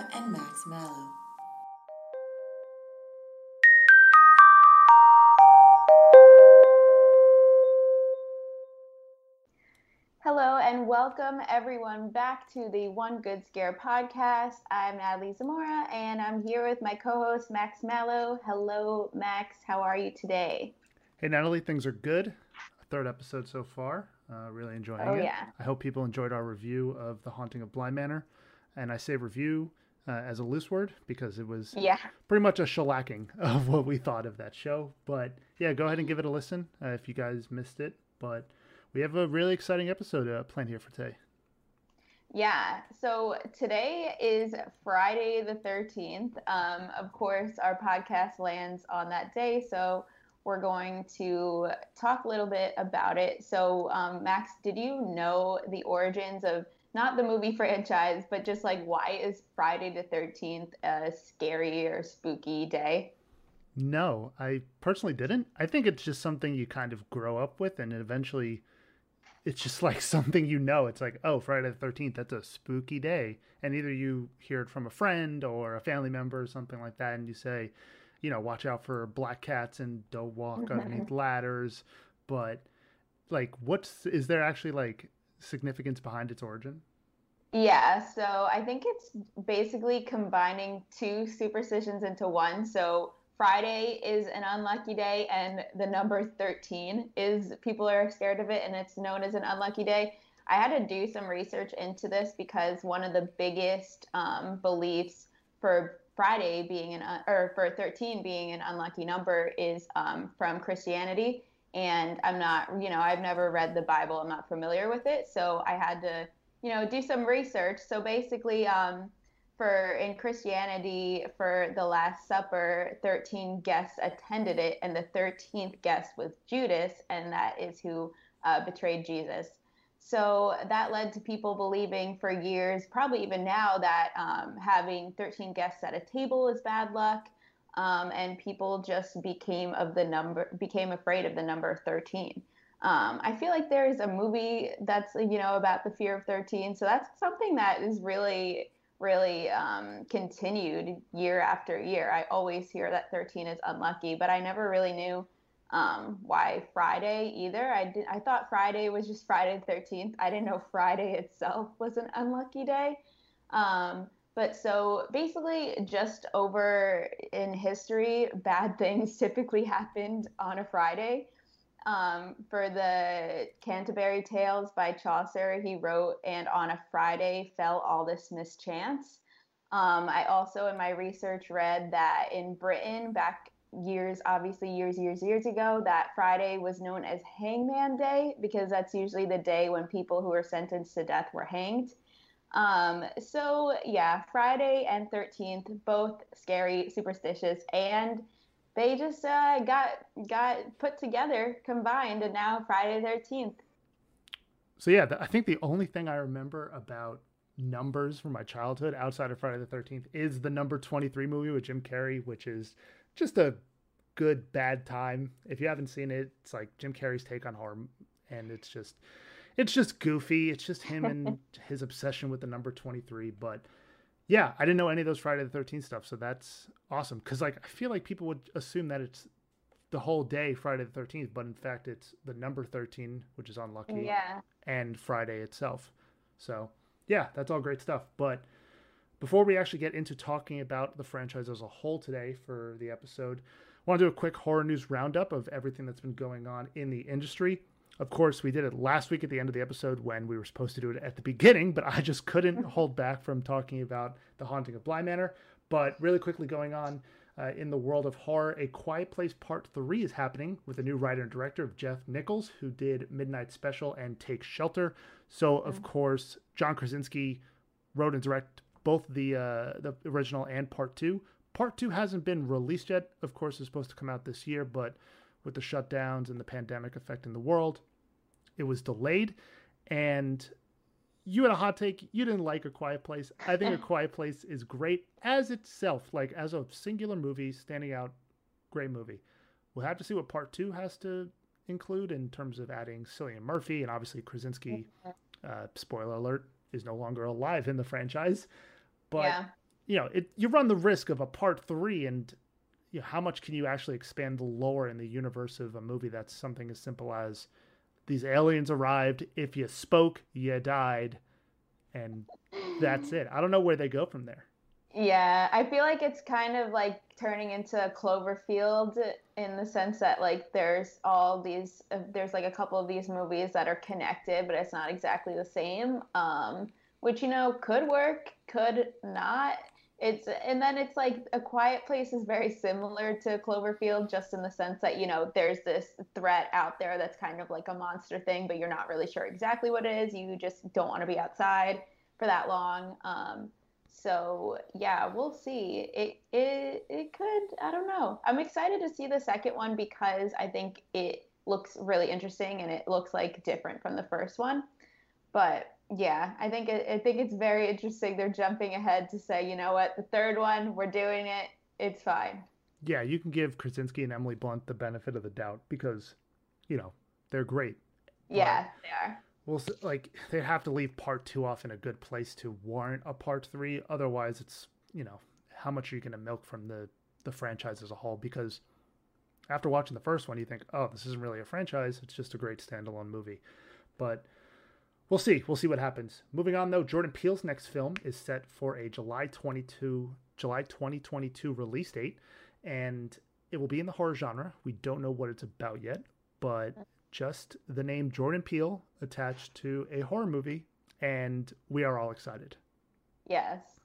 Zamora and Max Mallow. Hello and welcome everyone back to the One Good Scare podcast. I'm Natalie Zamora and I'm here with my co-host Max Mallow. Hello Max, how are you today? Hey Natalie, things are good. Third episode so far. Uh, really enjoying Oh, it. yeah. I hope people enjoyed our review of The Haunting of Bly Manor. And I say review uh, as a loose word because it was Yeah. pretty much a shellacking of what we thought of that show. But yeah, go ahead and give it a listen uh, if you guys missed it. But we have a really exciting episode uh, planned here for today. Yeah, so today is Friday the 13th. Um, of course, our podcast lands on that day, so we're going to talk a little bit about it. So, um, Max, did you know the origins of not the movie franchise, but just like why is Friday the 13th a scary or spooky day? No, I personally didn't. I think it's just something you kind of grow up with, and eventually, it's just like something you know. It's like, oh, Friday the Thirteenth, that's a spooky day, and either you hear it from a friend or a family member or something like that, and you say, you know, watch out for black cats and don't walk underneath ladders. But like, what's is there actually like significance behind its origin? Yeah, so I think it's basically combining two superstitions into one. So Friday is an unlucky day, and the number 13 is people are scared of it, and it's known as an unlucky day. I had to do some research into this because one of the biggest um, beliefs for Friday being an un- or for 13 being an unlucky number is um, from Christianity. And I'm not, you know, I've never read the Bible. I'm not familiar with it, so I had to you know, do some research. So basically, um, for in Christianity, for the Last Supper, 13 guests attended it, and the 13th guest was Judas, and that is who uh, betrayed Jesus. So that led to people believing for years, probably even now, that um, having 13 guests at a table is bad luck. Um, and people just became of the number became afraid of the number 13 um, I feel like there is a movie that's you know about the fear of 13, so that's something that is really really um, continued year after year. I always hear that 13 is unlucky, but I never really knew um, why Friday either. I did I thought Friday was just Friday the 13th. I didn't know Friday itself was an unlucky day. Um, but so basically, just over in history, bad things typically happened on a Friday um, for the Canterbury Tales by Chaucer, he wrote, and on a Friday fell all this mischance. Um, I also, in my research, read that in Britain, back years, obviously years, years, years ago, that Friday was known as Hangman Day because that's usually the day when people who were sentenced to death were hanged. Um, so yeah, Friday and 13th, both scary, superstitious, and they just uh, got got put together, combined, and now Friday 13th. So yeah, I think the only thing I remember about numbers from my childhood outside of Friday the Thirteenth is the number twenty three movie with Jim Carrey, which is just a good bad time. If you haven't seen it, it's like Jim Carrey's take on horror, and it's just it's just goofy. It's just him and his obsession with the number twenty three. But yeah, I didn't know any of those Friday the Thirteenth stuff, so that's awesome. Because like I feel like people would assume that it's the whole day Friday the Thirteenth, but in fact it's the number thirteen, which is unlucky Yeah. and Friday itself. So, yeah, that's all great stuff. But before we actually get into talking about the franchise as a whole today for the episode, I want to do a quick horror news roundup of everything that's been going on in the industry. Of course, we did it last week at the end of the episode when we were supposed to do it at the beginning, but I just couldn't hold back from talking about the haunting of Bly Manor. But really quickly going on, Uh, in the world of horror, A Quiet Place Part 3 is happening with a new writer and director of Jeff Nichols, who did Midnight Special and Take Shelter. So, of mm-hmm. course, John Krasinski wrote and directed both the uh, the original and Part 2. Part 2 hasn't been released yet. Of course, it's supposed to come out this year, but with the shutdowns and the pandemic affecting the world, it was delayed. And you had a hot take. You didn't like A Quiet Place. I think A Quiet Place is great as itself, like as a singular movie, standing out, great movie. We'll have to see what part two has to include in terms of adding Cillian Murphy and obviously Krasinski. Uh, spoiler alert is no longer alive in the franchise, but yeah. you know it. You run the risk of a part three, and you know, how much can you actually expand the lore in the universe of a movie that's something as simple as these aliens arrived. If you spoke, you died. And that's it. I don't know where they go from there. Yeah, I feel like it's kind of like turning into a Cloverfield in the sense that like there's all these uh, there's like a couple of these movies that are connected, but it's not exactly the same. Um, which you know could work, could not. It's and then it's like a quiet place is very similar to cloverfield just in the sense that you know there's this threat out there that's kind of like a monster thing but you're not really sure exactly what it is. You just don't want to be outside for that long. Um, so yeah we'll see. It, it it could i don't know. I'm excited to see the second one because i think it looks really interesting and it looks like different from the first one. But yeah, I think it, I think it's very interesting. They're jumping ahead to say, you know what, the third one, we're doing it. It's fine. Yeah, you can give Krasinski and Emily Blunt the benefit of the doubt because, you know, they're great. Yeah, but, they are. Well, like they have to leave part two off in a good place to warrant a part three. Otherwise, it's you know how much are you going to milk from the the franchise as a whole? Because after watching the first one, you think, oh, this isn't really a franchise; it's just a great standalone movie. But We'll see. We'll see what happens. Moving on though, Jordan Peele's next film is set for a July 22 July 2022 release date and it will be in the horror genre. We don't know what it's about yet, but just the name Jordan Peele attached to a horror movie and we are all excited. Yes.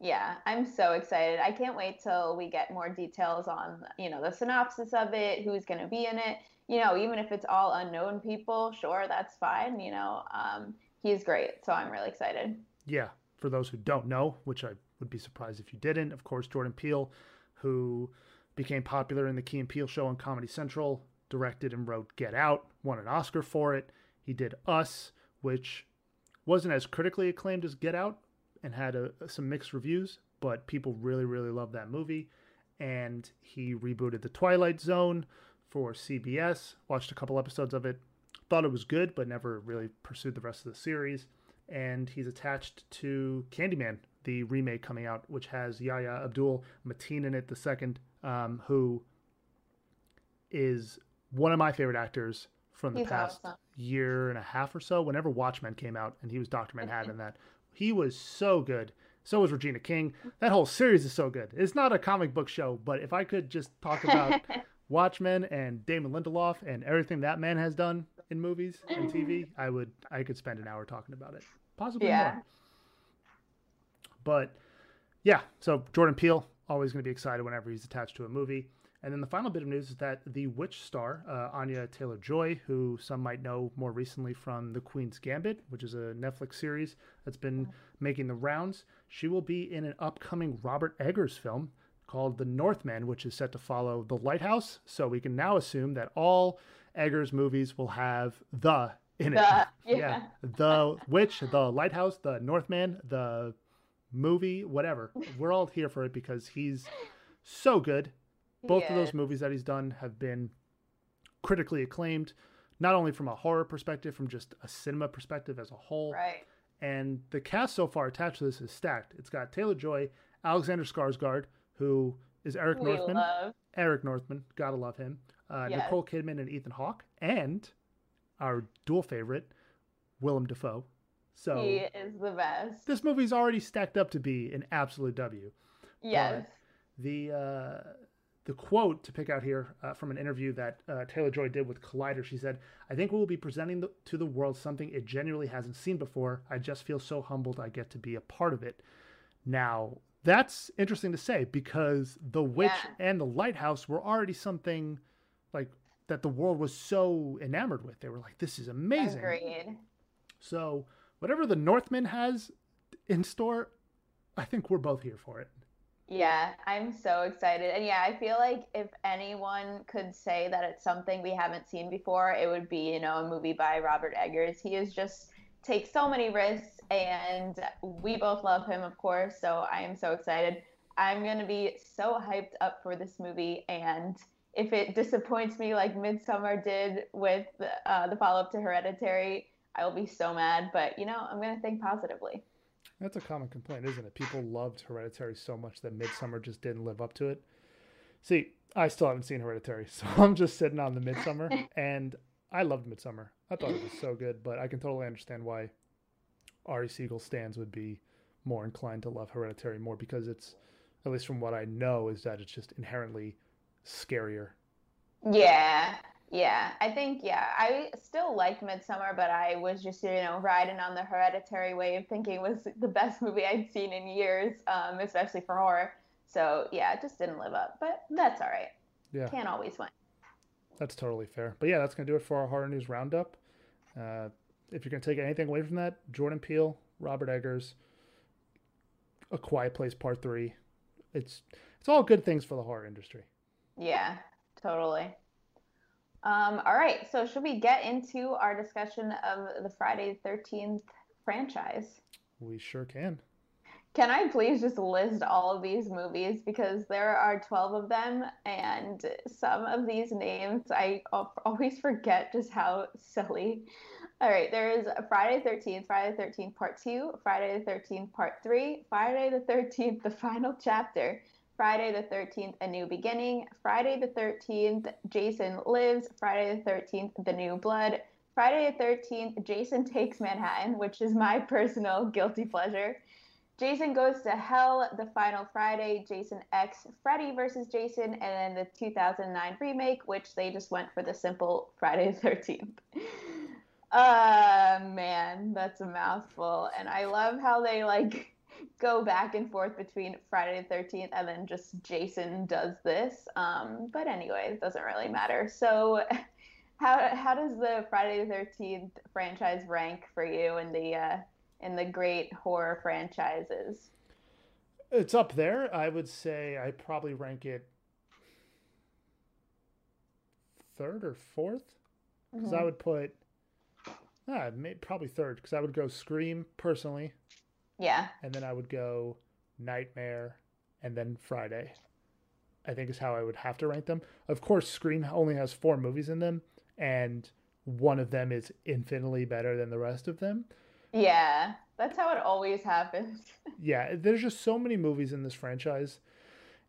Yeah, I'm so excited. I can't wait till we get more details on, you know, the synopsis of it, who's going to be in it you know, even if it's all unknown people, sure, that's fine. You know, um, he's great. So I'm really excited. Yeah. For those who don't know, which I would be surprised if you didn't, of course, Jordan Peele, who became popular in the Key and Peele show on Comedy Central, directed and wrote Get Out, won an Oscar for it. He did Us, which wasn't as critically acclaimed as Get Out and had a, some mixed reviews, but people really, really loved that movie. And he rebooted The Twilight Zone, for CBS. Watched a couple episodes of it. Thought it was good, but never really pursued the rest of the series. And he's attached to Candyman, the remake coming out, which has Yahya Abdul Mateen in it, the second, um, who is one of my favorite actors from the he's past awesome. year and a half or so. Whenever Watchmen came out, and he was Doctor Manhattan in that, he was so good. So was Regina King. That whole series is so good. It's not a comic book show, but if I could just talk about Watchmen and Damon Lindelof and everything that man has done in movies and TV, I would I could spend an hour talking about it. Possibly yeah. more. But yeah, so Jordan Peele always going to be excited whenever he's attached to a movie. And then the final bit of news is that the Witch star, uh, Anya Taylor Joy, who some might know more recently from The Queen's Gambit, which is a Netflix series that's been making the rounds, she will be in an upcoming Robert Eggers film called The Northman, which is set to follow The Lighthouse. So we can now assume that all Eggers movies will have the in it. Yeah. yeah. The Witch, The Lighthouse, The Northman, the movie, whatever. We're all here for it because he's so good. Both yeah. of those movies that he's done have been critically acclaimed, not only from a horror perspective, from just a cinema perspective as a whole. Right. And the cast so far attached to this is stacked. It's got Taylor Joy, Alexander Skarsgård, who is Eric we Northman. Love. Eric Northman, gotta love him. Uh, yes. Nicole Kidman and Ethan Hawke, and our dual favorite, Willem Dafoe. So he is the best. This movie's already stacked up to be an absolute W. Yes. But the uh, the quote to pick out here uh, from an interview that uh, Taylor Joy did with Collider, she said, "I think we will be presenting the, to the world something it genuinely hasn't seen before. I just feel so humbled I get to be a part of it." Now, that's interesting to say because the witch Yeah. and the lighthouse were already something like that the world was so enamored with. They were like, "This is amazing." Agreed. So whatever the Northman has in store, I think we're both here for it. Yeah, I'm so excited. And yeah, I feel like if anyone could say that it's something we haven't seen before, it would be, you know, a movie by Robert Eggers. He is just takes so many risks and we both love him, of course, so I am so excited. I'm going to be so hyped up for this movie and if it disappoints me like Midsommar did with uh, the follow-up to Hereditary, I will be so mad, but you know, I'm going to think positively. That's a common complaint, isn't it? People loved Hereditary so much that Midsommar just didn't live up to it. See, I still haven't seen Hereditary, so I'm just sitting on the Midsommar, and I loved Midsommar. I thought it was so good, but I can totally understand why Ari Siegel stands would be more inclined to love Hereditary more because it's, at least from what I know, is that it's just inherently scarier. Yeah, yeah. I think, yeah, I still like Midsommar, but I was just, you know, riding on the Hereditary wave, thinking it was the best movie I'd seen in years, um, especially for horror. So, yeah, it just didn't live up, but that's all right. Yeah, Can't always win. that's totally fair. But yeah, that's going to do it for our horror news roundup. Uh, if you're going to take anything away from that, Jordan Peele, Robert Eggers, A Quiet Place Part 3. It's it's all good things for the horror industry. Yeah, totally. Um, all right, so should we get into our discussion of the Friday the 13th franchise? We sure can. Can I please just list all of these movies because there are 12 of them and some of these names I always forget just how silly. All right, there is Friday the 13th, Friday the 13th Part 2, Friday the 13th Part 3, Friday the 13th The Final Chapter, Friday the 13th A New Beginning, Friday the 13th Jason Lives, Friday the 13th The New Blood, Friday the 13th Jason Takes Manhattan, which is my personal guilty pleasure. Jason Goes to Hell, The Final Friday, Jason X, Freddy vs. Jason, and then the 2009 remake, which they just went for the simple Friday the 13th. Uh, man, that's a mouthful. And I love how they like go back and forth between Friday the 13th and then just Jason does this. Um, but anyway, it doesn't really matter. So, how how does the Friday the 13th franchise rank for you in the uh, in the great horror franchises? It's up there. I would say I probably rank it third or fourth because I would put ah, may, probably third because I would go Scream personally, Yeah. and then I would go Nightmare, and then Friday. I think is how I would have to rank them. Of course, Scream only has four movies in them, and one of them is infinitely better than the rest of them. Yeah. That's how it always happens. yeah, there's just so many movies in this franchise,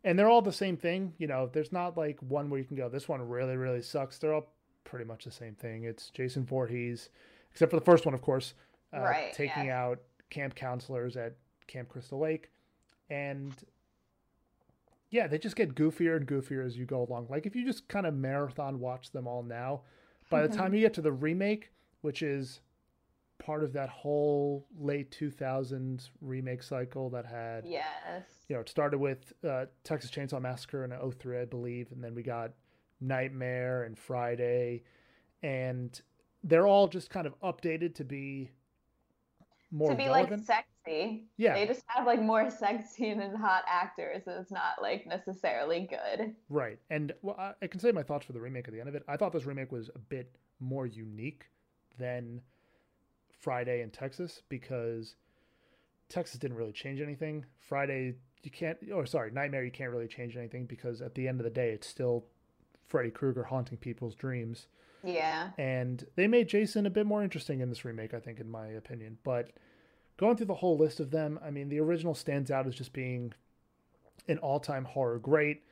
and they're all the same thing. You know, there's not like one where you can go, this one really, really sucks. They're all pretty much the same thing. It's Jason Voorhees, except for the first one, of course, uh, Right, taking yeah. out camp counselors at Camp Crystal Lake, and yeah, they just get goofier and goofier as you go along. Like if you just kind of marathon watch them all now, by the time you get to the remake, which is part of that whole late 2000s remake cycle that had Yes. you know it started with uh, texas chainsaw massacre in 03 i believe and then we got nightmare and friday and they're all just kind of updated to be more to be relevant like sexy. Yeah. They just have like more sexy and hot actors. So it's not like necessarily good. right and well I, I can say my thoughts for the remake at the end of it i thought this remake was a bit more unique than friday in texas because texas didn't really change anything friday you can't or sorry nightmare you can't really change anything because at the end of the day it's still freddy krueger haunting people's dreams Yeah. and they made Jason a bit more interesting in this remake, I think, in my opinion. But going through the whole list of them, I mean, the original stands out as just being an all-time horror great.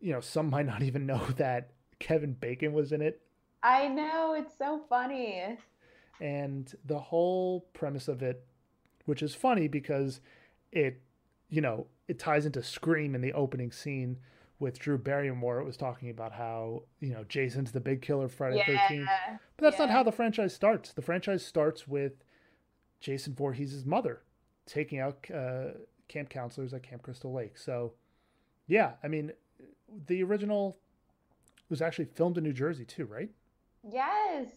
You know, some might not even know that Kevin Bacon was in it, I know. It's so funny. and the whole premise of it, which is funny because it, you know, it ties into Scream in the opening scene with Drew Barrymore. It was talking about how you know Jason's the big killer Friday Yeah. Thirteenth. But that's not how the franchise starts. The franchise starts with Jason Voorhees' mother taking out uh, camp counselors at Camp Crystal Lake. So, yeah, I mean, the original was actually filmed in New Jersey too, right? Yes,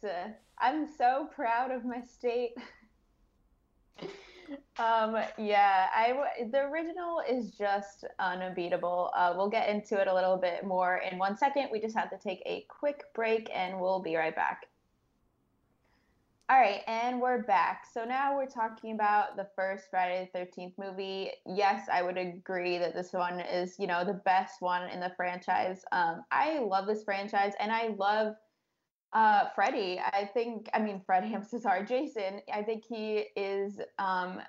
I'm so proud of my state. um, yeah, I the original is just unbeatable. Uh, we'll get into it a little bit more in one second. We just have to take a quick break, and we'll be right back. All right, and we're back. So now we're talking about the first Friday the 13th movie. Yes, I would agree that this one is, you know, the best one in the franchise. Um, I love this franchise and I love uh, Freddy. I think, I mean, so sorry, Jason. I think he is, um,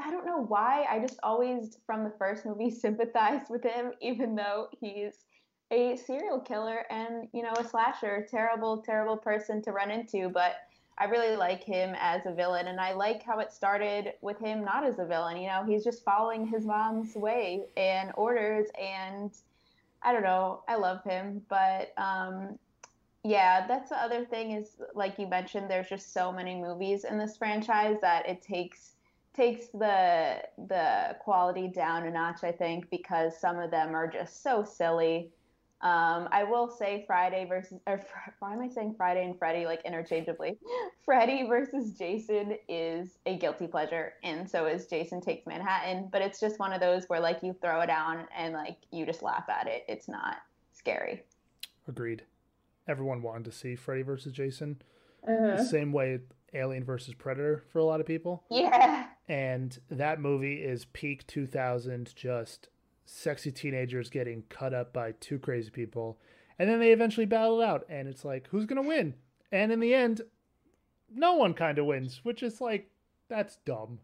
I don't know why. I just always, from the first movie, sympathized with him, even though he's a serial killer and, you know, a slasher. Terrible, terrible person to run into. But I really like him as a villain, and I like how it started with him not as a villain. You know, he's just following his mom's way and orders, and I don't know. I love him, but um, yeah, that's the other thing is like you mentioned. There's just so many movies in this franchise that it takes takes the the quality down a notch. I think because some of them are just so silly um, I will say Friday versus, or why am I saying Friday and Freddy like interchangeably? Freddy versus Jason is a guilty pleasure, and so is Jason Takes Manhattan. But it's just one of those where like you throw it down and like you just laugh at it. It's not scary. Agreed. Everyone wanted to see Freddy versus Jason. Uh-huh. The same way Alien versus Predator for a lot of people. Yeah. And that movie is peak 2000, just sexy teenagers getting cut up by two crazy people. And then they eventually battle it out, and it's like, who's going to win? And in the end, no one kind of wins, which is like, that's dumb.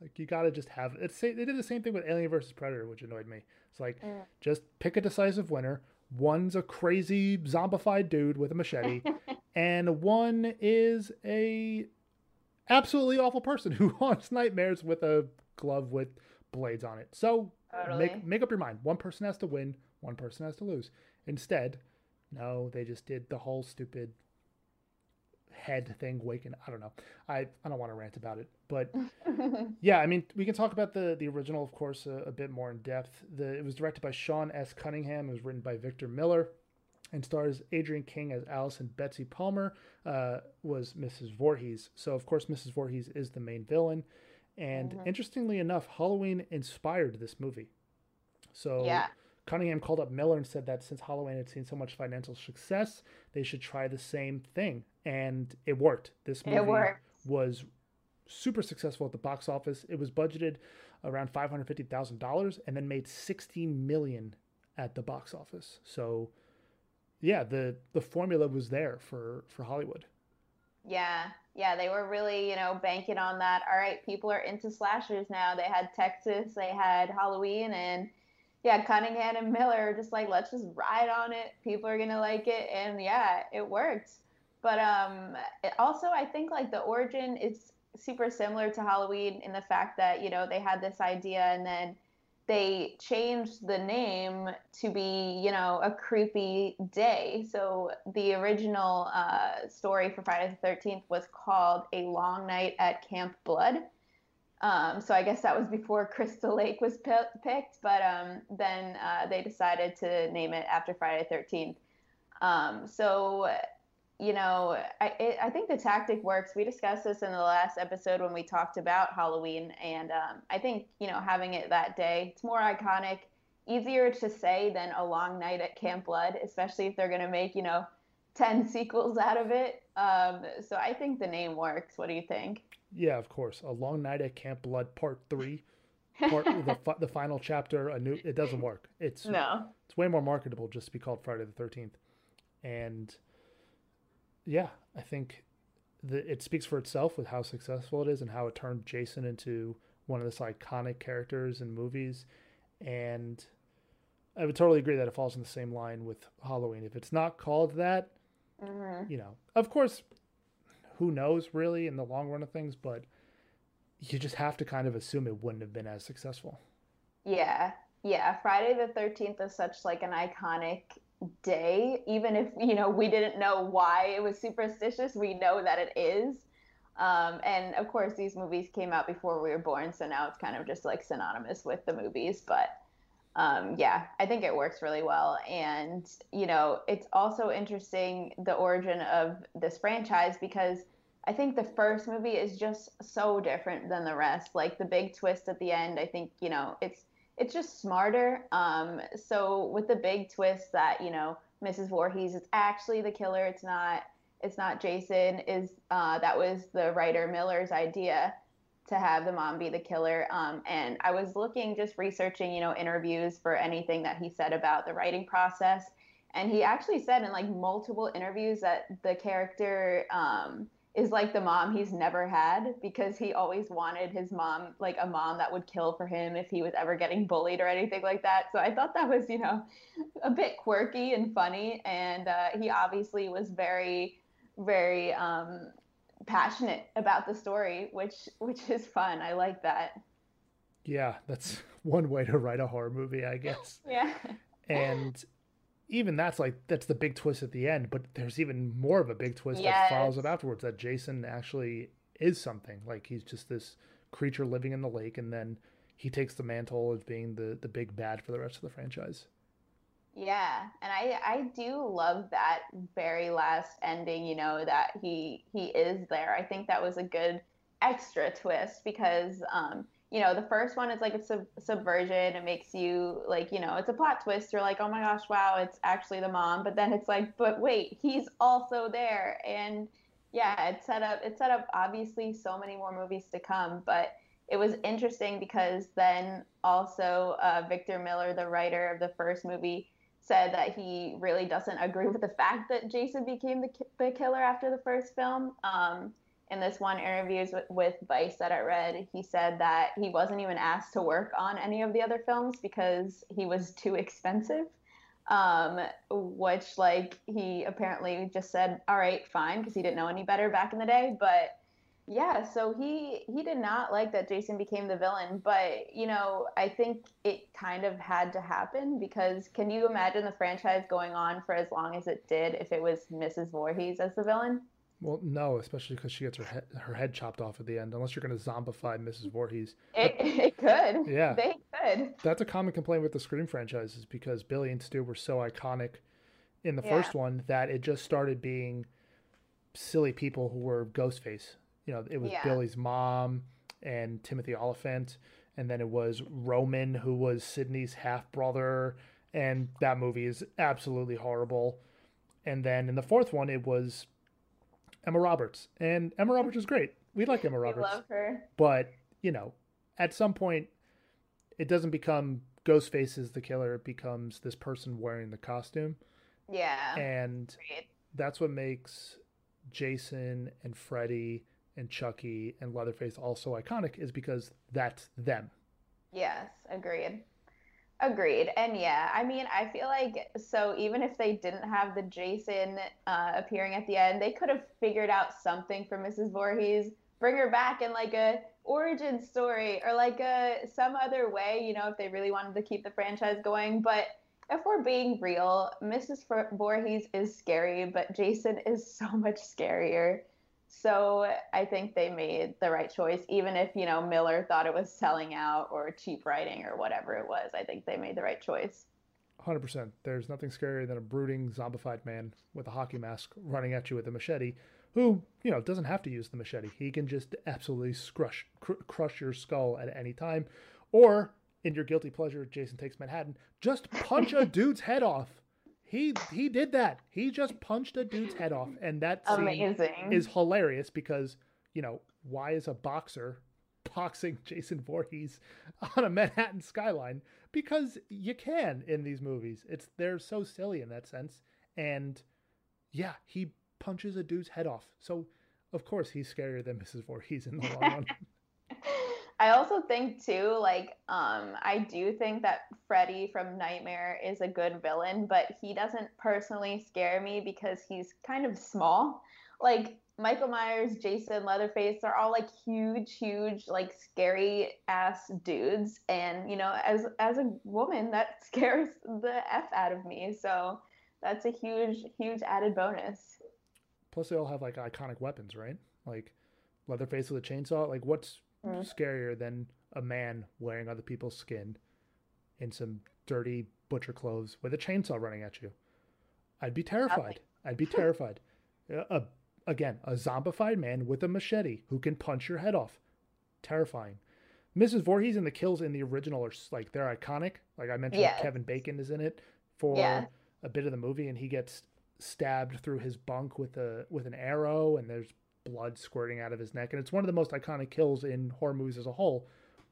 Like, you got to just have it. They did the same thing with Alien versus Predator, which annoyed me. It's like, Mm. just pick a decisive winner. One's a crazy zombified dude with a machete, and one is a absolutely awful person who haunts nightmares with a glove with blades on it. So Totally. make make up your mind. One person has to win, one person has to lose. Instead, no, they just did the whole stupid head thing waking I don't know. I I don't want to rant about it, but yeah, I mean, we can talk about the the original of course a, a bit more in depth. The it was directed by Sean S. Cunningham, it was written by Victor Miller and stars Adrienne King as Allison Betsy Palmer uh, was Mrs. Voorhees. So of course Mrs. Voorhees is the main villain. And interestingly enough, Halloween inspired this movie. So Yeah. Cunningham called up Miller and said that since Halloween had seen so much financial success, they should try the same thing. And it worked. This movie It worked. was super successful at the box office. It was budgeted around five hundred fifty thousand dollars, and then made sixty million at the box office. So, yeah, the the formula was there for for Hollywood. Yeah, yeah, they were really, you know, banking on that. All right, people are into slashers now. They had Texas, they had Halloween, and yeah, Cunningham and Miller just like, let's just ride on it. People are gonna like it, and yeah, it worked. But um, also, I think like the origin is super similar to Halloween in the fact that you know they had this idea and then they changed the name to be, you know, a creepy day. So the original uh, story for Friday the 13th was called A Long Night at Camp Blood. Um, so I guess that was before Crystal Lake was p- picked, but um, then uh, they decided to name it after Friday the 13th. Um, so, you know, I, it, I think the tactic works. We discussed this in the last episode when we talked about Halloween, and um, I think, you know, having it that day, it's more iconic, easier to say than a long night at Camp Blood, especially if they're going to make, you know, 10 sequels out of it. Um, so I think the name works. What do you think? Yeah, of course. A long night at Camp Blood, Part Three, part the fi- the final chapter. A new. It doesn't work. It's No. it's way more marketable just to be called Friday the Thirteenth, and yeah, I think the, it speaks for itself with how successful it is and how it turned Jason into one of this iconic characters in movies, and I would totally agree that it falls in the same line with Halloween. If it's not called that, Mhm. you know, of course, who knows really in the long run of things, but you just have to kind of assume it wouldn't have been as successful. Yeah, yeah. Friday the 13th is such like an iconic day. Even if, you know, we didn't know why it was superstitious, we know that it is. Um, and of course, these movies came out before we were born, so now it's kind of just like synonymous with the movies. But um, yeah, I think it works really well. And, you know, it's also interesting the origin of this franchise because I think the first movie is just so different than the rest. Like the big twist at the end, I think, you know, it's it's just smarter. Um, so with the big twist that, you know, Mrs. Voorhees is actually the killer, it's not it's not Jason, is uh, that was the writer Miller's idea to have the mom be the killer. Um, and I was looking, just researching, you know, interviews for anything that he said about the writing process. And he actually said in like multiple interviews that the character um, is like the mom he's never had because he always wanted his mom, like a mom that would kill for him if he was ever getting bullied or anything like that. So I thought that was, you know, a bit quirky and funny. And uh, he obviously was very, very um, passionate about the story, which which is fun. I like that. Yeah, that's one way to write a horror movie, I guess. yeah. And even that's like that's the big twist at the end, but there's even more of a big twist yes. that follows up afterwards that Jason actually is something. Like he's just this creature living in the lake and then he takes the mantle of being the the big bad for the rest of the franchise. Yeah, and I I do love that very last ending. You know that he he is there. I think that was a good extra twist because um you know the first one is like a sub- subversion. It makes you like you know it's a plot twist. You're like oh my gosh wow it's actually the mom. But then it's like but wait he's also there and yeah it set up it set up obviously so many more movies to come. But it was interesting because then also uh, Victor Miller, the writer of the first movie said that he really doesn't agree with the fact that Jason became the, the killer after the first film. Um, in this one interview with, with Vice that I read, he said that he wasn't even asked to work on any of the other films because he was too expensive. Um, which like he apparently just said, all right, fine, because he didn't know any better back in the day. But yeah, so he he did not like that Jason became the villain, but you know, I think it kind of had to happen because can you imagine the franchise going on for as long as it did if it was Mrs. Voorhees as the villain? Well, no, especially because she gets her head, her head chopped off at the end. Unless you're going to zombify Mrs. Voorhees, it, it could. Yeah, they could. That's a common complaint with the Scream franchises because Billy and Stu were so iconic in the yeah. first one that it just started being silly people who were Ghostface you know, it was yeah. Billy's mom and Timothy Olyphant, and then it was Roman, who was Sidney's half brother, and that movie is absolutely horrible. And then in the fourth one, it was Emma Roberts, and Emma Roberts is great. We like Emma Roberts. We love her. But you know, at some point, it doesn't become Ghostface is the killer. It becomes this person wearing the costume. Yeah. And that's what makes Jason and Freddy and Chucky and Leatherface also iconic is because that's them. Yes, agreed. Agreed. And yeah, I mean, I feel like so even if they didn't have the Jason uh, appearing at the end, they could have figured out something for Mrs. Voorhees, bring her back in like a origin story or like a some other way, you know, if they really wanted to keep the franchise going. But if we're being real, Mrs. Voorhees is scary, but Jason is so much scarier. So I think they made the right choice, even if you know Miller thought it was selling out or cheap writing or whatever it was. I think they made the right choice. Hundred percent. There's nothing scarier than a brooding, zombified man with a hockey mask running at you with a machete, who you know doesn't have to use the machete. He can just absolutely crush cr- crush your skull at any time, or in your guilty pleasure, Jason Takes Manhattan, just punch a dude's head off. He he did that. He just punched a dude's head off, and that amazing is hilarious because you know why is a boxer boxing Jason Voorhees on a Manhattan skyline? Because you can in these movies. It's they're so silly in that sense, and yeah, he punches a dude's head off. So of course he's scarier than Mrs. Voorhees in the long run. I also think too, like, um, I do think that Freddy from Nightmare is a good villain, but he doesn't personally scare me because he's kind of small. Like Michael Myers, Jason, Leatherface, they're all like huge, huge, like scary ass dudes. And, you know, as as a woman, that scares the F out of me. So that's a huge, huge added bonus. Plus they all have like iconic weapons, right? Like Leatherface with a chainsaw. Like, what's mm. scarier than a man wearing other people's skin in some dirty butcher clothes with a chainsaw running at you? I'd be terrified. I'd be terrified. A, again, a zombified man with a machete who can punch your head off. Terrifying. Mrs. Voorhees and the kills in the original are like they're iconic. Like I mentioned, yes. Kevin Bacon is in it for yeah. a bit of the movie, and he gets stabbed through his bunk with a with an arrow, and there's blood squirting out of his neck, and it's one of the most iconic kills in horror movies as a whole.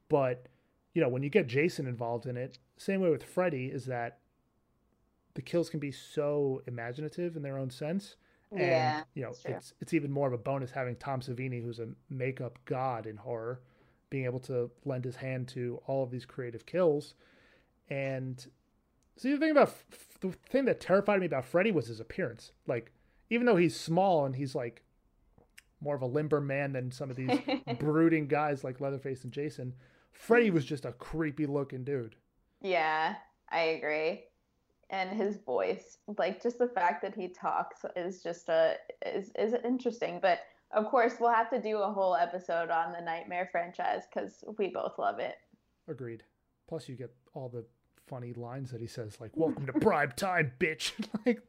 But you know, when you get Jason involved in it, same way with Freddy, is that the kills can be so imaginative in their own sense. And, yeah, you know, it's it's even more of a bonus having Tom Savini, who's a makeup god in horror, being able to lend his hand to all of these creative kills. And see, the thing about the thing that terrified me about Freddy was his appearance. Like, even though he's small and he's like more of a limber man than some of these brooding guys like Leatherface and Jason, Freddy was just a creepy looking dude. Yeah, I agree. And his voice, like just the fact that he talks is just a is is interesting. But of course, we'll have to do a whole episode on the Nightmare franchise because we both love it. Agreed. Plus, you get all the funny lines that he says, like "Welcome to prime time, bitch." like,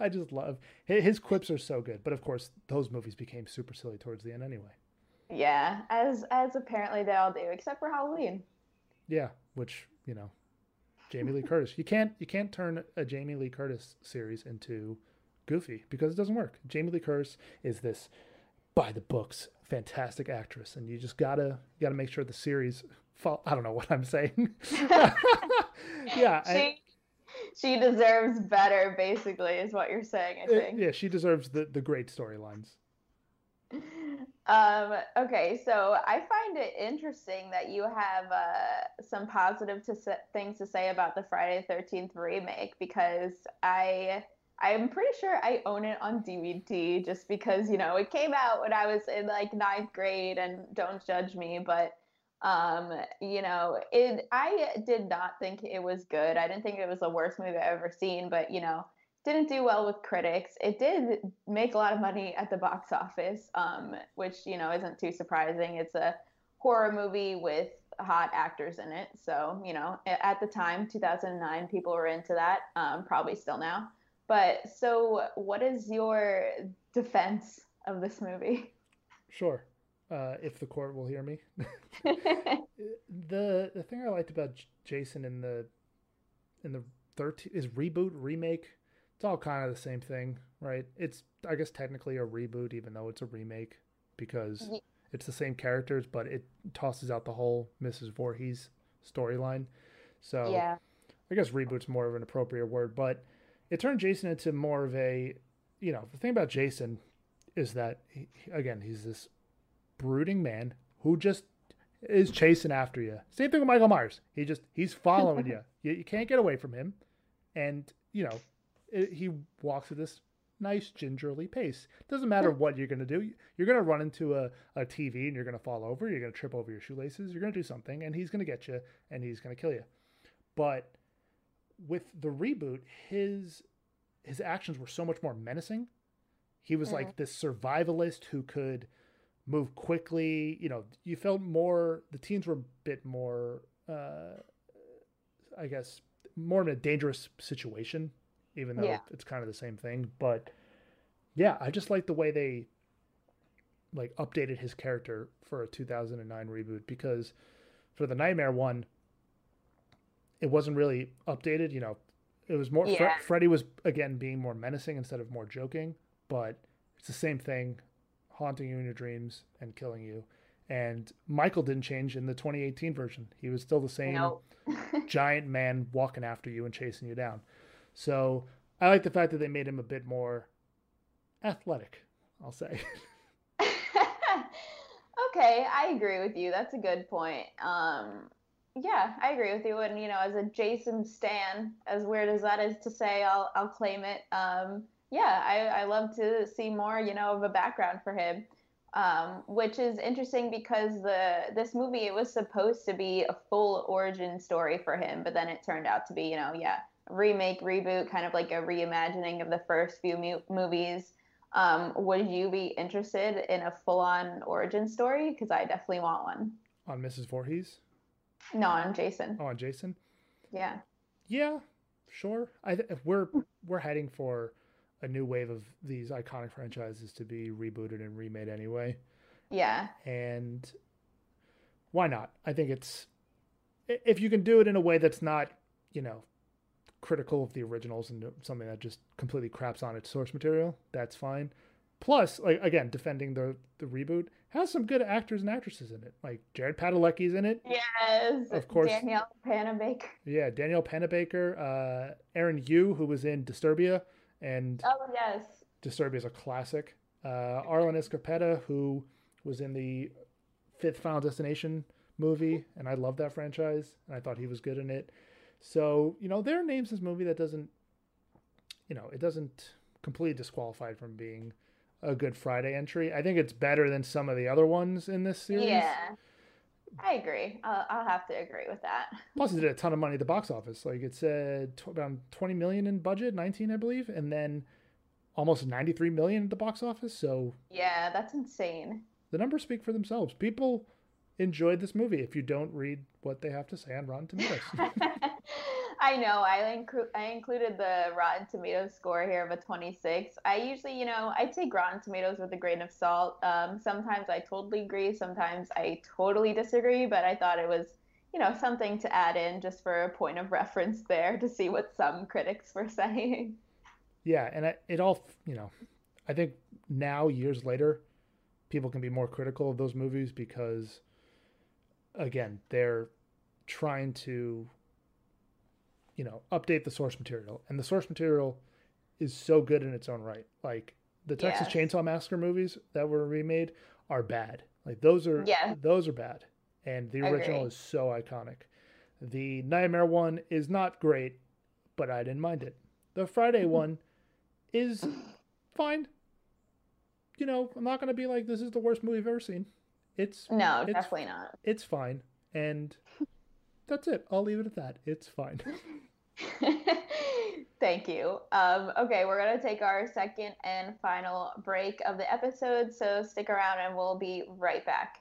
I just love his quips are so good. But of course, those movies became super silly towards the end, anyway. Yeah, as as apparently they all do, except for Halloween. Yeah, which you know, Jamie Lee Curtis. You can't you can't turn a Jamie Lee Curtis series into Goofy because it doesn't work. Jamie Lee Curtis is this by the books, fantastic actress, and you just gotta you gotta make sure the series. Fall, I don't know what I'm saying. yeah, she I, she deserves better. Basically, is what you're saying. I uh, think. Yeah, she deserves the the great storylines. Um, okay, so I find it interesting that you have uh, some positive to se- things to say about the Friday the Thirteenth remake because I I'm pretty sure I own it on DVD just because, you know, it came out when I was in like ninth grade and don't judge me, but um, you know, it I did not think it was good. I didn't think it was the worst movie I've ever seen, but you know, didn't do well with critics. It did make a lot of money at the box office, um, which, you know, isn't too surprising. It's a horror movie with hot actors in it. So, you know, at the time, 2009, people were into that, um, probably still now. But so, what is your defense of this movie? Sure, uh, if the court will hear me. the the thing I liked about Jason in the in the thirteen is reboot remake. It's all kind of the same thing, right? It's I guess technically a reboot, even though it's a remake because it's the same characters, but it tosses out the whole Mrs. Voorhees storyline. So yeah. I guess reboot's more of an appropriate word, but it turned Jason into more of a, you know, the thing about Jason is that he, again he's this brooding man who just is chasing after you. Same thing with Michael Myers. He just he's following you. you. You can't get away from him, and you know it, he walks at this nice gingerly pace. Doesn't matter what you're going to do. You're going to run into a, a TV and you're going to fall over. You're going to trip over your shoelaces. You're going to do something, and he's going to get you and he's going to kill you. But with the reboot, his his actions were so much more menacing. He was mm-hmm. like this survivalist who could move quickly. You know, you felt more. The teens were a bit more, uh, I guess, more in a dangerous situation, even though yeah. it's kind of the same thing. But yeah, I just like the way they like updated his character for a 2009 reboot because for the Nightmare one, it wasn't really updated. You know, it was more yeah. Fre- Freddy was again being more menacing instead of more joking, but it's the same thing, haunting you in your dreams and killing you. And Michael didn't change in the 2018 version. He was still the same nope. giant man walking after you and chasing you down. So I like the fact that they made him a bit more athletic. I'll say. okay, I agree with you. That's a good point. Um, yeah, I agree with you. And you know, as a Jason stan, as weird as that is to say, I'll I'll claim it. Um, yeah, I, I love to see more, you know, of a background for him. Um, which is interesting because the this movie it was supposed to be a full origin story for him, but then it turned out to be, you know, yeah, remake, reboot, kind of like a reimagining of the first few mu- movies. Um, would you be interested in a full-on origin story? Because I definitely want one. On Mrs. Voorhees? No, on Jason. Oh, on Jason? Yeah. Yeah, sure. I th- we're we're heading for a new wave of these iconic franchises to be rebooted and remade anyway. Yeah. And why not? I think it's if you can do it in a way that's not, you know, critical of the originals and something that just completely craps on its source material, that's fine. Plus, like again, defending the the reboot has some good actors and actresses in it. Like Jared Padalecki's in it. Yes. Of course. Danielle Panabaker. Yeah, Danielle Panabaker, uh, Aaron Yoo, who was in Disturbia, and oh yes, Disturbia is a classic. Uh, Arlen Escarpeta, who was in the fifth Final Destination movie, and I love that franchise, and I thought he was good in it. So you know, there are names in this movie that doesn't, you know, it doesn't completely disqualify it from being a Good Friday entry. I think it's better than some of the other ones in this series. Yeah. I agree. I'll, I'll have to agree with that. Plus, it did a ton of money at the box office. Like it said, t- around twenty million in budget, nineteen, I believe, and then almost ninety-three million at the box office. So yeah, that's insane. The numbers speak for themselves. People enjoyed this movie. If you don't read what they have to say on Rotten Tomatoes. I know. I, inclu- I included the Rotten Tomatoes score here of a 26. I usually, you know, I take Rotten Tomatoes with a grain of salt. Um, sometimes I totally agree. Sometimes I totally disagree. But I thought it was, you know, something to add in just for a point of reference there to see what some critics were saying. Yeah, and I, it all, you know, I think now years later, people can be more critical of those movies because, again, they're trying to you know, update the source material. And the source material is so good in its own right. Like the Texas. Chainsaw Massacre movies that were remade are bad. Like those are yeah. those are bad. And the original is so iconic. The Nightmare one is not great, but I didn't mind it. The Friday mm-hmm. one is fine. You know, I'm not going to be like this is the worst movie I've ever seen. It's No, it's, definitely not. It's fine. And that's it. I'll leave it at that. It's fine. Thank you. Um, okay, we're going to take our second and final break of the episode, so stick around and we'll be right back.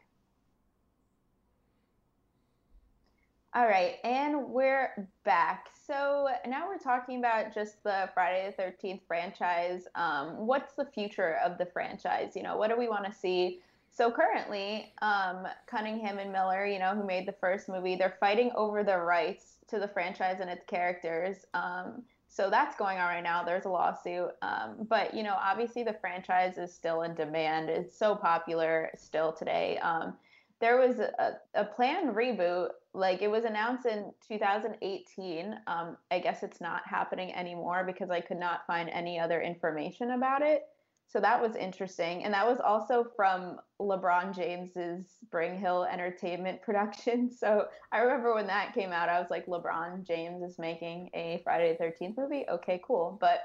All right, and we're back. So now we're talking about just the Friday the 13th franchise. Um, what's the future of the franchise? You know, what do we want to see? So currently, um, Cunningham and Miller, you know, who made the first movie, they're fighting over the rights to the franchise and its characters. Um, so that's going on right now. There's a lawsuit. Um, but, you know, obviously the franchise is still in demand. It's so popular still today. Um, there was a, a planned reboot. Like it was announced in 2018. Um, I guess it's not happening anymore because I could not find any other information about it. So that was interesting. And that was also from LeBron James's Spring Hill Entertainment production. So I remember when that came out, I was like, LeBron James is making a Friday the 13th movie? Okay, cool. But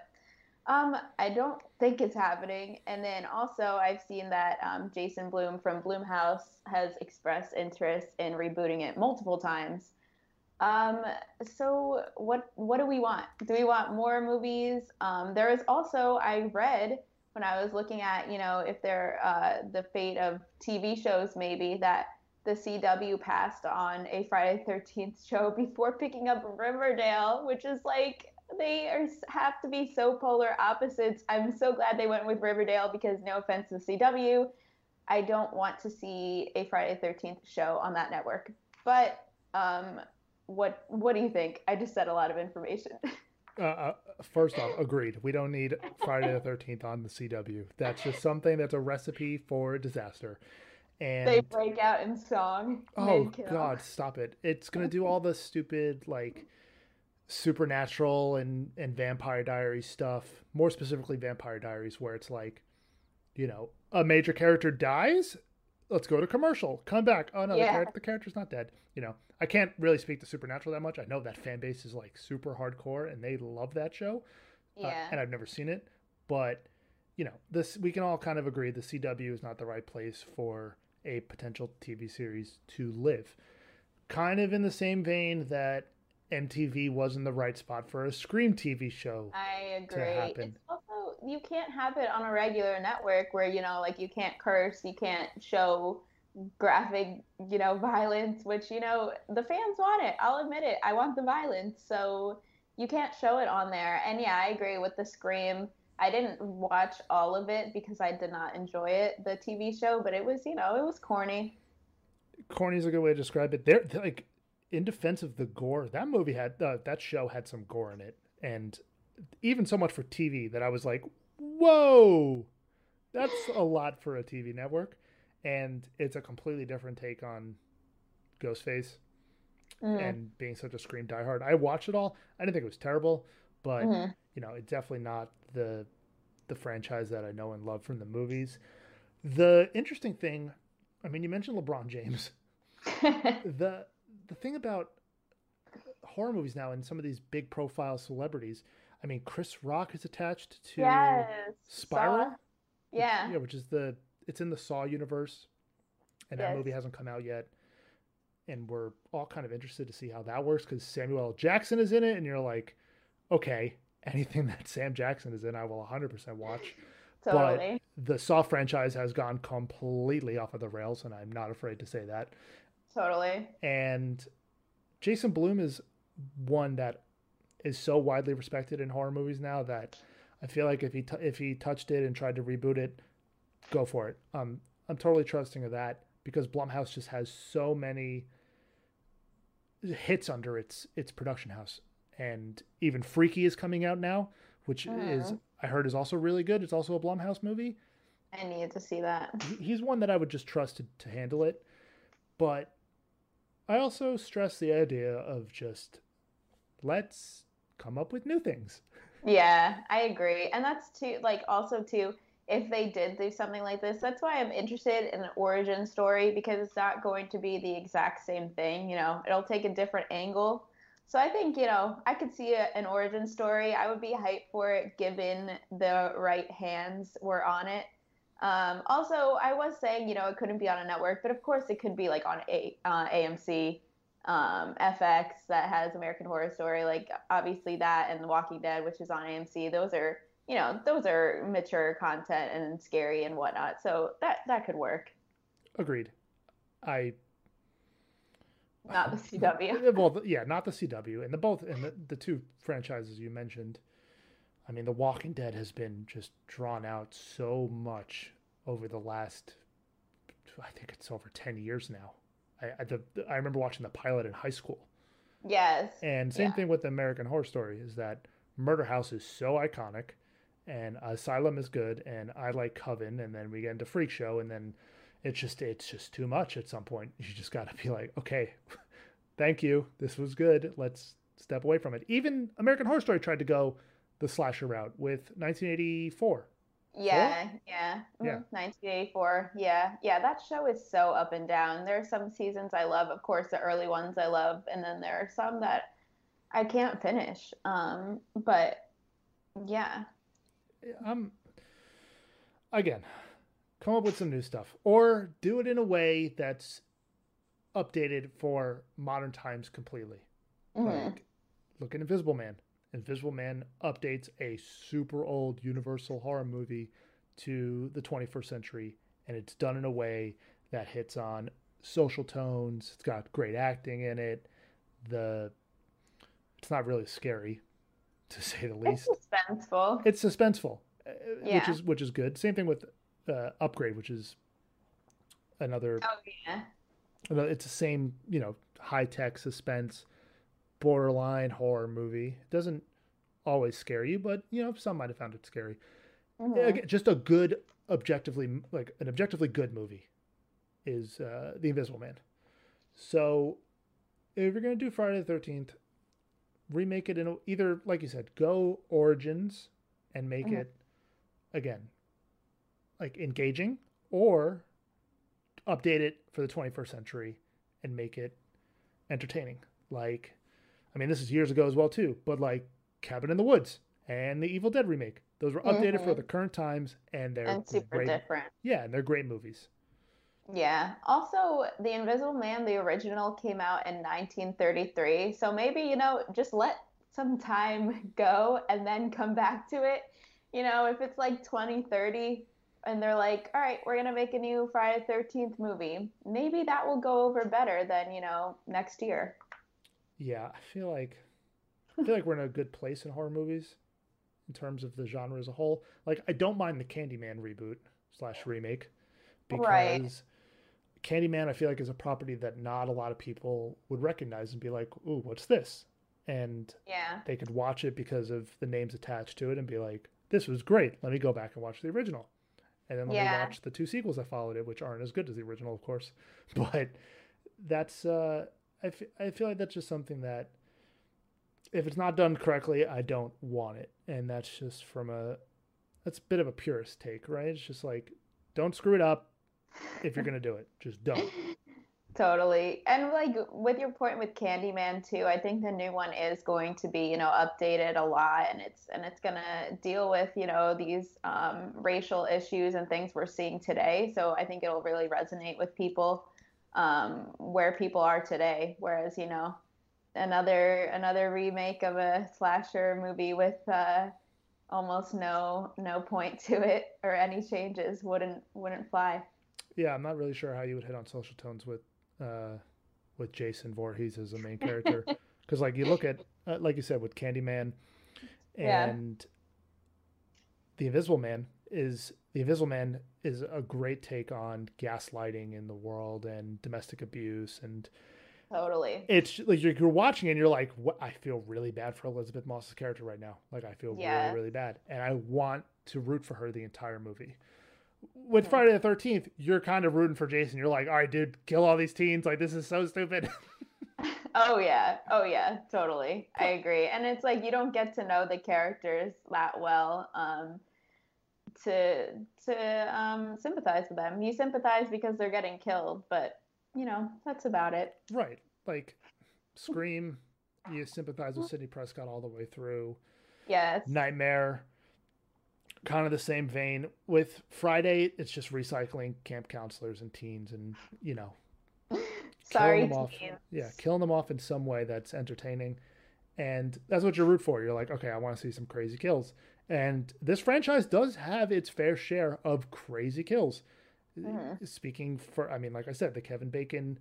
um, I don't think it's happening. And then also, I've seen that um, Jason Blum from Blumhouse has expressed interest in rebooting it multiple times. Um, so what what do we want? Do we want more movies? Um, there is also I read when I was looking at, you know, if they're uh, the fate of TV shows, maybe that the CW passed on a Friday 13th show before picking up Riverdale, which is like they are have to be so polar opposites. I'm so glad they went with Riverdale because no offense to CW, I don't want to see a Friday 13th show on that network. But um, what what do you think? I just said a lot of information. Uh, uh, first off, agreed. We don't need Friday the Thirteenth on the CW. That's just something that's a recipe for disaster. And they break out in song. Oh God, stop it! It's gonna do all the stupid like supernatural and and Vampire Diaries stuff. More specifically, Vampire Diaries, where it's like, you know, a major character dies. Let's go to commercial. Come back. Oh no, yeah. the, char- the character's not dead. You know, I can't really speak to Supernatural that much. I know that fan base is like super hardcore and they love that show. Uh, yeah. Uh, and I've never seen it, but you know, this we can all kind of agree the CW is not the right place for a potential TV series to live. Kind of in the same vein that MTV wasn't the right spot for a Scream TV show. I agree. It's you can't have it on a regular network where you know like you can't curse, you can't show graphic, you know, violence, which you know the fans want it. I'll admit it. I want the violence, so you can't show it on there. And yeah, I agree with the Scream. I didn't watch all of it because I did not enjoy it, the TV show, but it was, you know, it was corny. Corny is a good way to describe it. They're, they're like in defense of the gore. That movie had uh, that show had some gore in it, and even so much for TV that I was like, "Whoa, that's a lot for a TV network." And it's a completely different take on Ghostface mm. and being such a Scream diehard. I watched it all. I didn't think it was terrible, but mm-hmm. you know, it's definitely not the the franchise that I know and love from the movies. The interesting thing, I mean, you mentioned LeBron James. the the thing about horror movies now and some of these big profile celebrities, I mean, Chris Rock is attached to yes. Spiral. Saw. Yeah. Which, yeah, which is the it's in the Saw universe, and yes. that movie hasn't come out yet and we're all kind of interested to see how that works because Samuel L. Jackson is in it, and you're like, okay, anything that Sam Jackson is in, I will 100% watch. Totally. But the Saw franchise has gone completely off of the rails, and I'm not afraid to say that. Totally. And Jason Blum is one that is so widely respected in horror movies now that I feel like if he t- if he touched it and tried to reboot it, go for it. Um, I'm totally trusting of that because Blumhouse just has so many hits under its its production house, and even Freaky is coming out now, which is I heard is also really good. It's also a Blumhouse movie. I need to see that. He's one that I would just trust to, to handle it, but I also stress the idea of just let's come up with new things. Yeah, I agree, and that's too like also too if they did do something like this. That's why I'm interested in an origin story because it's not going to be the exact same thing. You know, it'll take a different angle. So I think, you know, I could see a, an origin story. I would be hyped for it given the right hands were on it. Um, also, I was saying, you know, it couldn't be on a network, but of course it could be like on a, uh, AMC, um, FX that has American Horror Story, like obviously that and The Walking Dead, which is on AMC. Those are you know, those are mature content and scary and whatnot. So that that could work. Agreed. I not the CW. well, yeah, not the CW, and the both and the, the two franchises you mentioned. I mean, The Walking Dead has been just drawn out so much over the last. I think it's over ten years now. I I, the, I remember watching the pilot in high school. Yes. And same yeah. thing with American Horror Story is that Murder House is so iconic and Asylum is good, and I like Coven, and then we get into Freak Show, and then it's just it's just too much at some point. You just got to be like, okay, thank you, this was good. Let's step away from it. Even American Horror Story tried to go the slasher route with 1984. Yeah, Four? yeah, mm-hmm. yeah. 1984. Yeah, yeah. That show is so up and down. There are some seasons I love, of course, the early ones I love, and then there are some that I can't finish. Um, but yeah, I'm again, come up with some new stuff or do it in a way that's updated for modern times completely. Mm-hmm. Like look at Invisible Man. Invisible Man updates a super old Universal horror movie to the 21st century, and it's done in a way that hits on social tones. It's got great acting in it. The it's not really scary to say the least. It's suspenseful. It's suspenseful, uh, yeah. which is which is good. Same thing with uh, Upgrade, which is another. Oh yeah. It's the same, you know, high tech suspense, borderline horror movie. It doesn't always scare you, but you know, some might have found it scary. Mm-hmm. Again, just a good, objectively like an objectively good movie is uh, The Invisible Man. So, if you're gonna do Friday the Thirteenth, remake it in a, either like you said, go Origins and make mm-hmm. it again like engaging, or update it for the 21st century and make it entertaining. Like, I mean, this is years ago as well too, but like Cabin in the Woods and the Evil Dead remake, those were updated mm-hmm. for the current times, and they're and super great. different. Yeah, and they're great movies. Yeah. Also, The Invisible Man, the original, came out in 1933. So maybe, you know, just let some time go and then come back to it. you know, if it's like 2030 and they're like, all right, we're going to make a new Friday 13th movie, maybe that will go over better than, you know, next year. Yeah, I feel like I feel like we're in a good place in horror movies in terms of the genre as a whole. Like I don't mind the Candyman reboot slash remake because right. Candyman I feel like is a property that not a lot of people would recognize and be like, "Ooh, what's this?" And yeah, they could watch it because of the names attached to it and be like, "This was great. Let me go back and watch the original." And then let yeah. me watch the two sequels that followed it, which aren't as good as the original, of course. But that's uh, I, f- I feel like that's just something that if it's not done correctly, I don't want it. And that's just from a that's a bit of a purist take, right? It's just like don't screw it up if you're gonna do it. Just don't. Totally. And like with your point with Candyman too, I think the new one is going to be, you know, updated a lot and it's and it's gonna deal with, you know, these um, racial issues and things we're seeing today. So I think it'll really resonate with people um, where people are today. Whereas, you know, another another remake of a slasher movie with uh, almost no no point to it or any changes wouldn't wouldn't fly. Yeah, I'm not really sure how you would hit on social tones with uh, with Jason Voorhees as the main character because like you look at uh, like you said with Candyman and yeah. the Invisible Man is the Invisible Man is a great take on gaslighting in the world and domestic abuse and Totally. It's like you're, you're watching and you're like, what? I feel really bad for Elisabeth Moss's character right now. Like I feel really, really bad, and I want to root for her the entire movie. With okay. Friday the Thirteenth, you're kind of rooting for Jason. You're like, all right, dude, kill all these teens. Like this is so stupid. oh yeah, oh yeah, totally. I agree. And it's like you don't get to know the characters that well. Um, to to um, sympathize with them. You sympathize because they're getting killed, but you know, that's about it. Right. Like Scream, you sympathize with Sidney Prescott all the way through. Yes. Nightmare, kind of the same vein. With Friday, it's just recycling camp counselors and teens and, you know, Sorry, them off. Yeah, killing them off in some way that's entertaining. And that's what you root for. You're like, okay, I want to see some crazy kills. And this franchise does have its fair share of crazy kills. Mm-hmm. Speaking for, I mean, like I said, the Kevin Bacon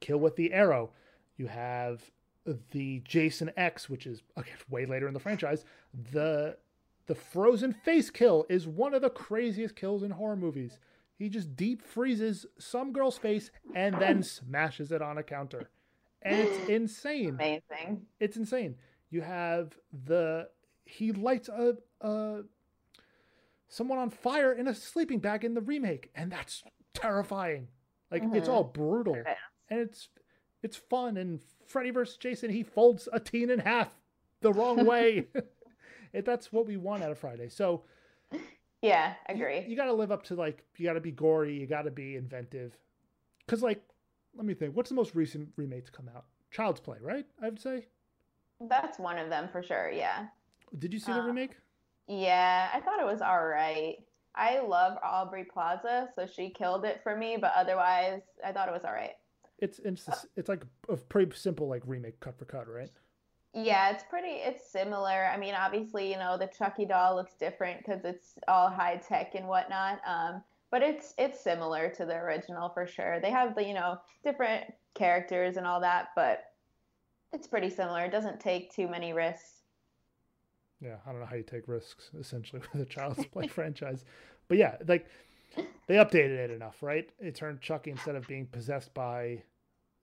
kill with the arrow. You have the Jason X, which is again way later in the franchise. The the frozen face kill is one of the craziest kills in horror movies. He just deep freezes some girl's face and then smashes it on a counter. And it's insane. Amazing. It's insane. You have the he lights a, a someone on fire in a sleeping bag in the remake, and that's terrifying. Like mm-hmm. it's all brutal, and it's it's fun. And Freddy versus Jason, he folds a teen in half the wrong way. it, that's what we want out of Friday. So, yeah, agree. You, you got to live up to like you got to be gory, you got to be inventive. Because like, let me think. What's the most recent remake to come out? Child's Play, right? I would say. That's one of them for sure. Yeah. Did you see the um, remake? Yeah, I thought it was all right. I love Aubrey Plaza, so she killed it for me. But otherwise, I thought it was all right. It's it's it's like a pretty simple like remake cut for cut, right? Yeah, it's pretty. It's similar. I mean, obviously, you know, the Chucky doll looks different because it's all high tech and whatnot. Um, but it's it's similar to the original for sure. They have the you know different characters and all that, but it's pretty similar. It doesn't take too many risks yeah, I don't know how you take risks essentially with a Child's Play franchise, but yeah, like they updated it enough, right? It turned Chucky instead of being possessed by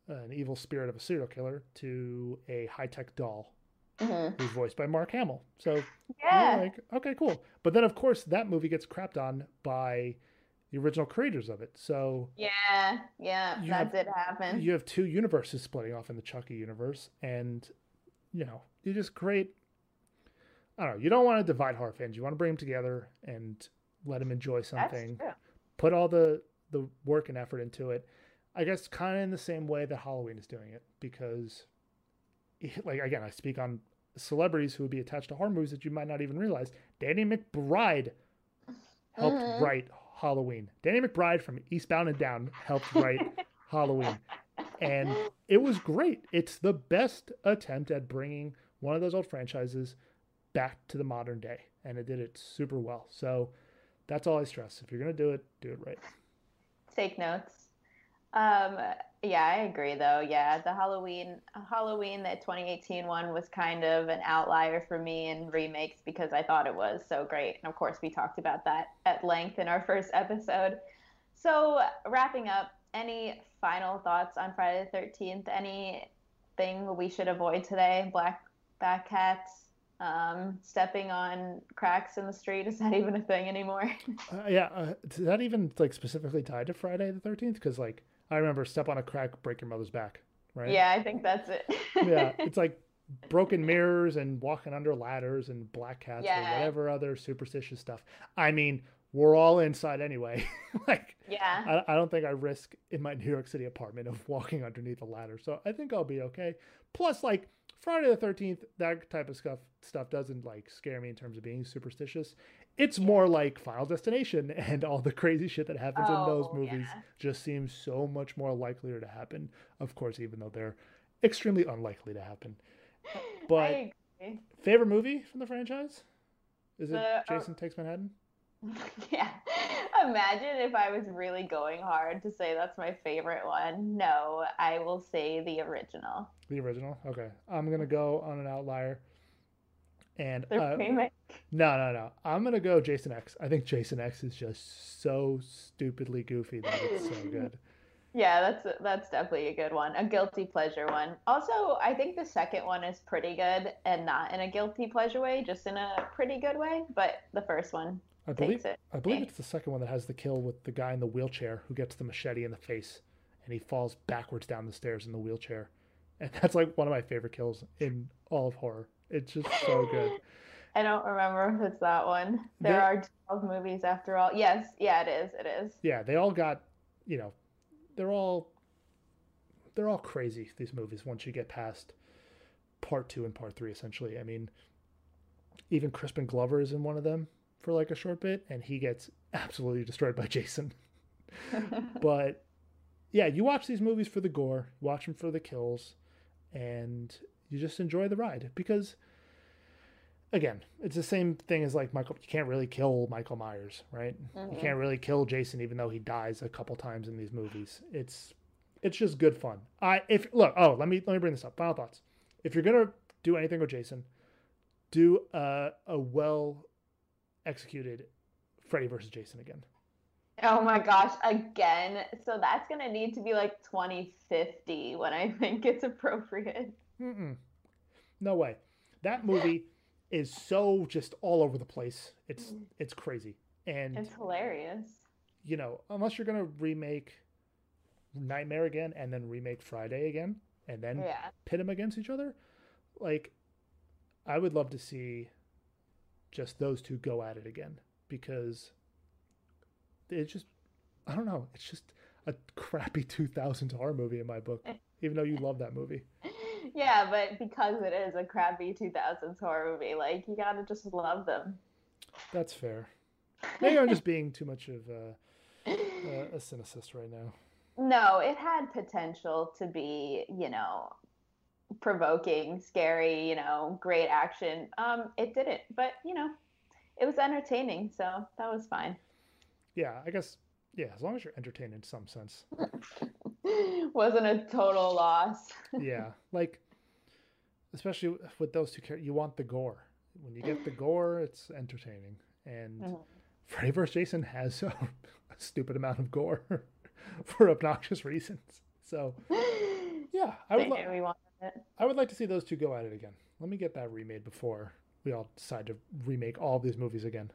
an evil spirit of a serial killer to a high tech doll mm-hmm. who's voiced by Mark Hamill. So yeah, like okay, cool. But then of course that movie gets crapped on by the original creators of it. So yeah, yeah, that have, did happen. You have two universes splitting off in the Chucky universe, and you know you just create I don't know. You don't want to divide horror fans. You want to bring them together and let them enjoy something. Put all the the work and effort into it. I guess kind of in the same way that Halloween is doing it because, like again, I speak on celebrities who would be attached to horror movies that you might not even realize. Danny McBride helped mm-hmm. write Halloween. Danny McBride from Eastbound and Down helped write Halloween, and it was great. It's the best attempt at bringing one of those old franchises back to the modern day. and it did it super well. So that's all I stress. If you're gonna do it, do it right. Take notes. Um, yeah, I agree though. Yeah, the Halloween Halloween that 2018 one was kind of an outlier for me in remakes because I thought it was so great. And of course, we talked about that at length in our first episode. So, wrapping up, any final thoughts on Friday the 13th? Anything we should avoid today? Black back cats, um, stepping on cracks in the street. Is that even a thing anymore? Uh, yeah, uh, is that even like specifically tied to Friday the 13th? Because like I remember step on a crack, break your mother's back, right? Yeah, I think that's it. yeah, it's like broken mirrors and walking under ladders and black cats Yeah. or whatever other superstitious stuff. I mean, we're all inside anyway. like, yeah. I, I don't think I risk in my New York City apartment of walking underneath a ladder. So I think I'll be okay. Plus, like Friday the Thirteenth, that type of stuff stuff doesn't like scare me in terms of being superstitious. It's more like Final Destination and all the crazy shit that happens in those Oh, movies yeah. just seems so much more likelier to happen. Of course, even though they're extremely unlikely to happen. But favorite movie from the franchise? Is it uh, Jason Takes Manhattan? yeah. Imagine if I was really going hard to say that's my favorite one. No, I will say the original. The original? Okay. I'm gonna go on an outlier. And uh, no, no, no. I'm gonna go Jason X. I think Jason X is just so stupidly goofy that it's so good. Yeah, that's that's definitely a good one. A guilty pleasure one. Also, I think the second one is pretty good and not in a guilty pleasure way, just in a pretty good way. But the first one I takes believe it. I believe it's the second one that has the kill with the guy in the wheelchair who gets the machete in the face and he falls backwards down the stairs in the wheelchair. And that's like one of my favorite kills in all of horror. It's just so good. I don't remember if it's that one. There There- are 12 movies after all. Yes, yeah, it is. It is. yeah, they all got, you know, they're all they're all crazy these movies once you get past part 2 and part 3 essentially. I mean, even Crispin Glover is in one of them for like a short bit and he gets absolutely destroyed by Jason. but yeah, you watch these movies for the gore, watch them for the kills and you just enjoy the ride because again, it's the same thing as like Michael. You can't really kill Michael Myers, right? You can't really kill Jason, even though he dies a couple times in these movies. It's it's just good fun. I if look. Oh, let me let me bring this up. Final thoughts. If you're gonna do anything with Jason, do a a well executed Freddy versus Jason again. Oh my gosh, again. So that's going to need to be like 2050 when I think it's appropriate. Mm-mm. No way. That movie is so just all over the place. It's mm. it's crazy. And It's hilarious. you know, unless you're gonna remake Nightmare again and then remake Friday again and then Yeah. pit them against each other, like I would love to see just those two go at it again because it's just I don't know, it's just a crappy 2000s horror movie in my book, even though you love that movie. Yeah, but because it is a crappy 2000s horror movie, like you gotta just love them. That's fair. Maybe I'm just being too much of a, a, a cynicist right now. No, it had potential to be, you know, provoking, scary, you know, great action. Um, it didn't, but you know, it was entertaining, so that was fine. Yeah, I guess. Yeah, as long as you're entertained in some sense. Wasn't a total loss. yeah, like especially with those two characters, you want the gore. When you get the gore, it's entertaining. And Mhm. Freddy vs. Jason has a, a stupid amount of gore for obnoxious reasons. So yeah, I would li-. I would like to see those two go at it again. Let me get that remade before we all decide to remake all these movies again.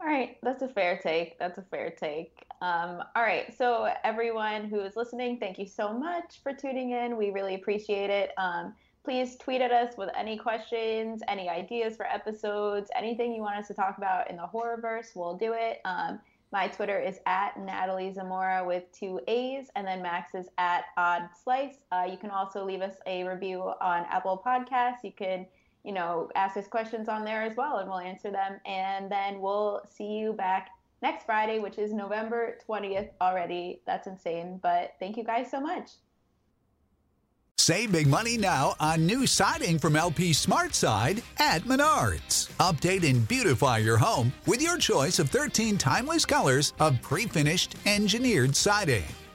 All right, that's a fair take. That's a fair take. Um, all right, so everyone who is listening, thank you so much for tuning in. We really appreciate it. Um, please tweet at us with any questions, any ideas for episodes, anything you want us to talk about in the horrorverse. We'll do it. Um, my Twitter is at Natalie Zamora with two A's, and then Max is at Odd Slice. Uh, you can also leave us a review on Apple Podcasts. You can you know, ask us questions on there as well, and we'll answer them. And then we'll see you back next Friday, which is November 20th already. That's insane. But thank you guys so much. Save big money now on new siding from LP SmartSide at Menards. Update and beautify your home with your choice of 13 timeless colors of pre-finished engineered siding.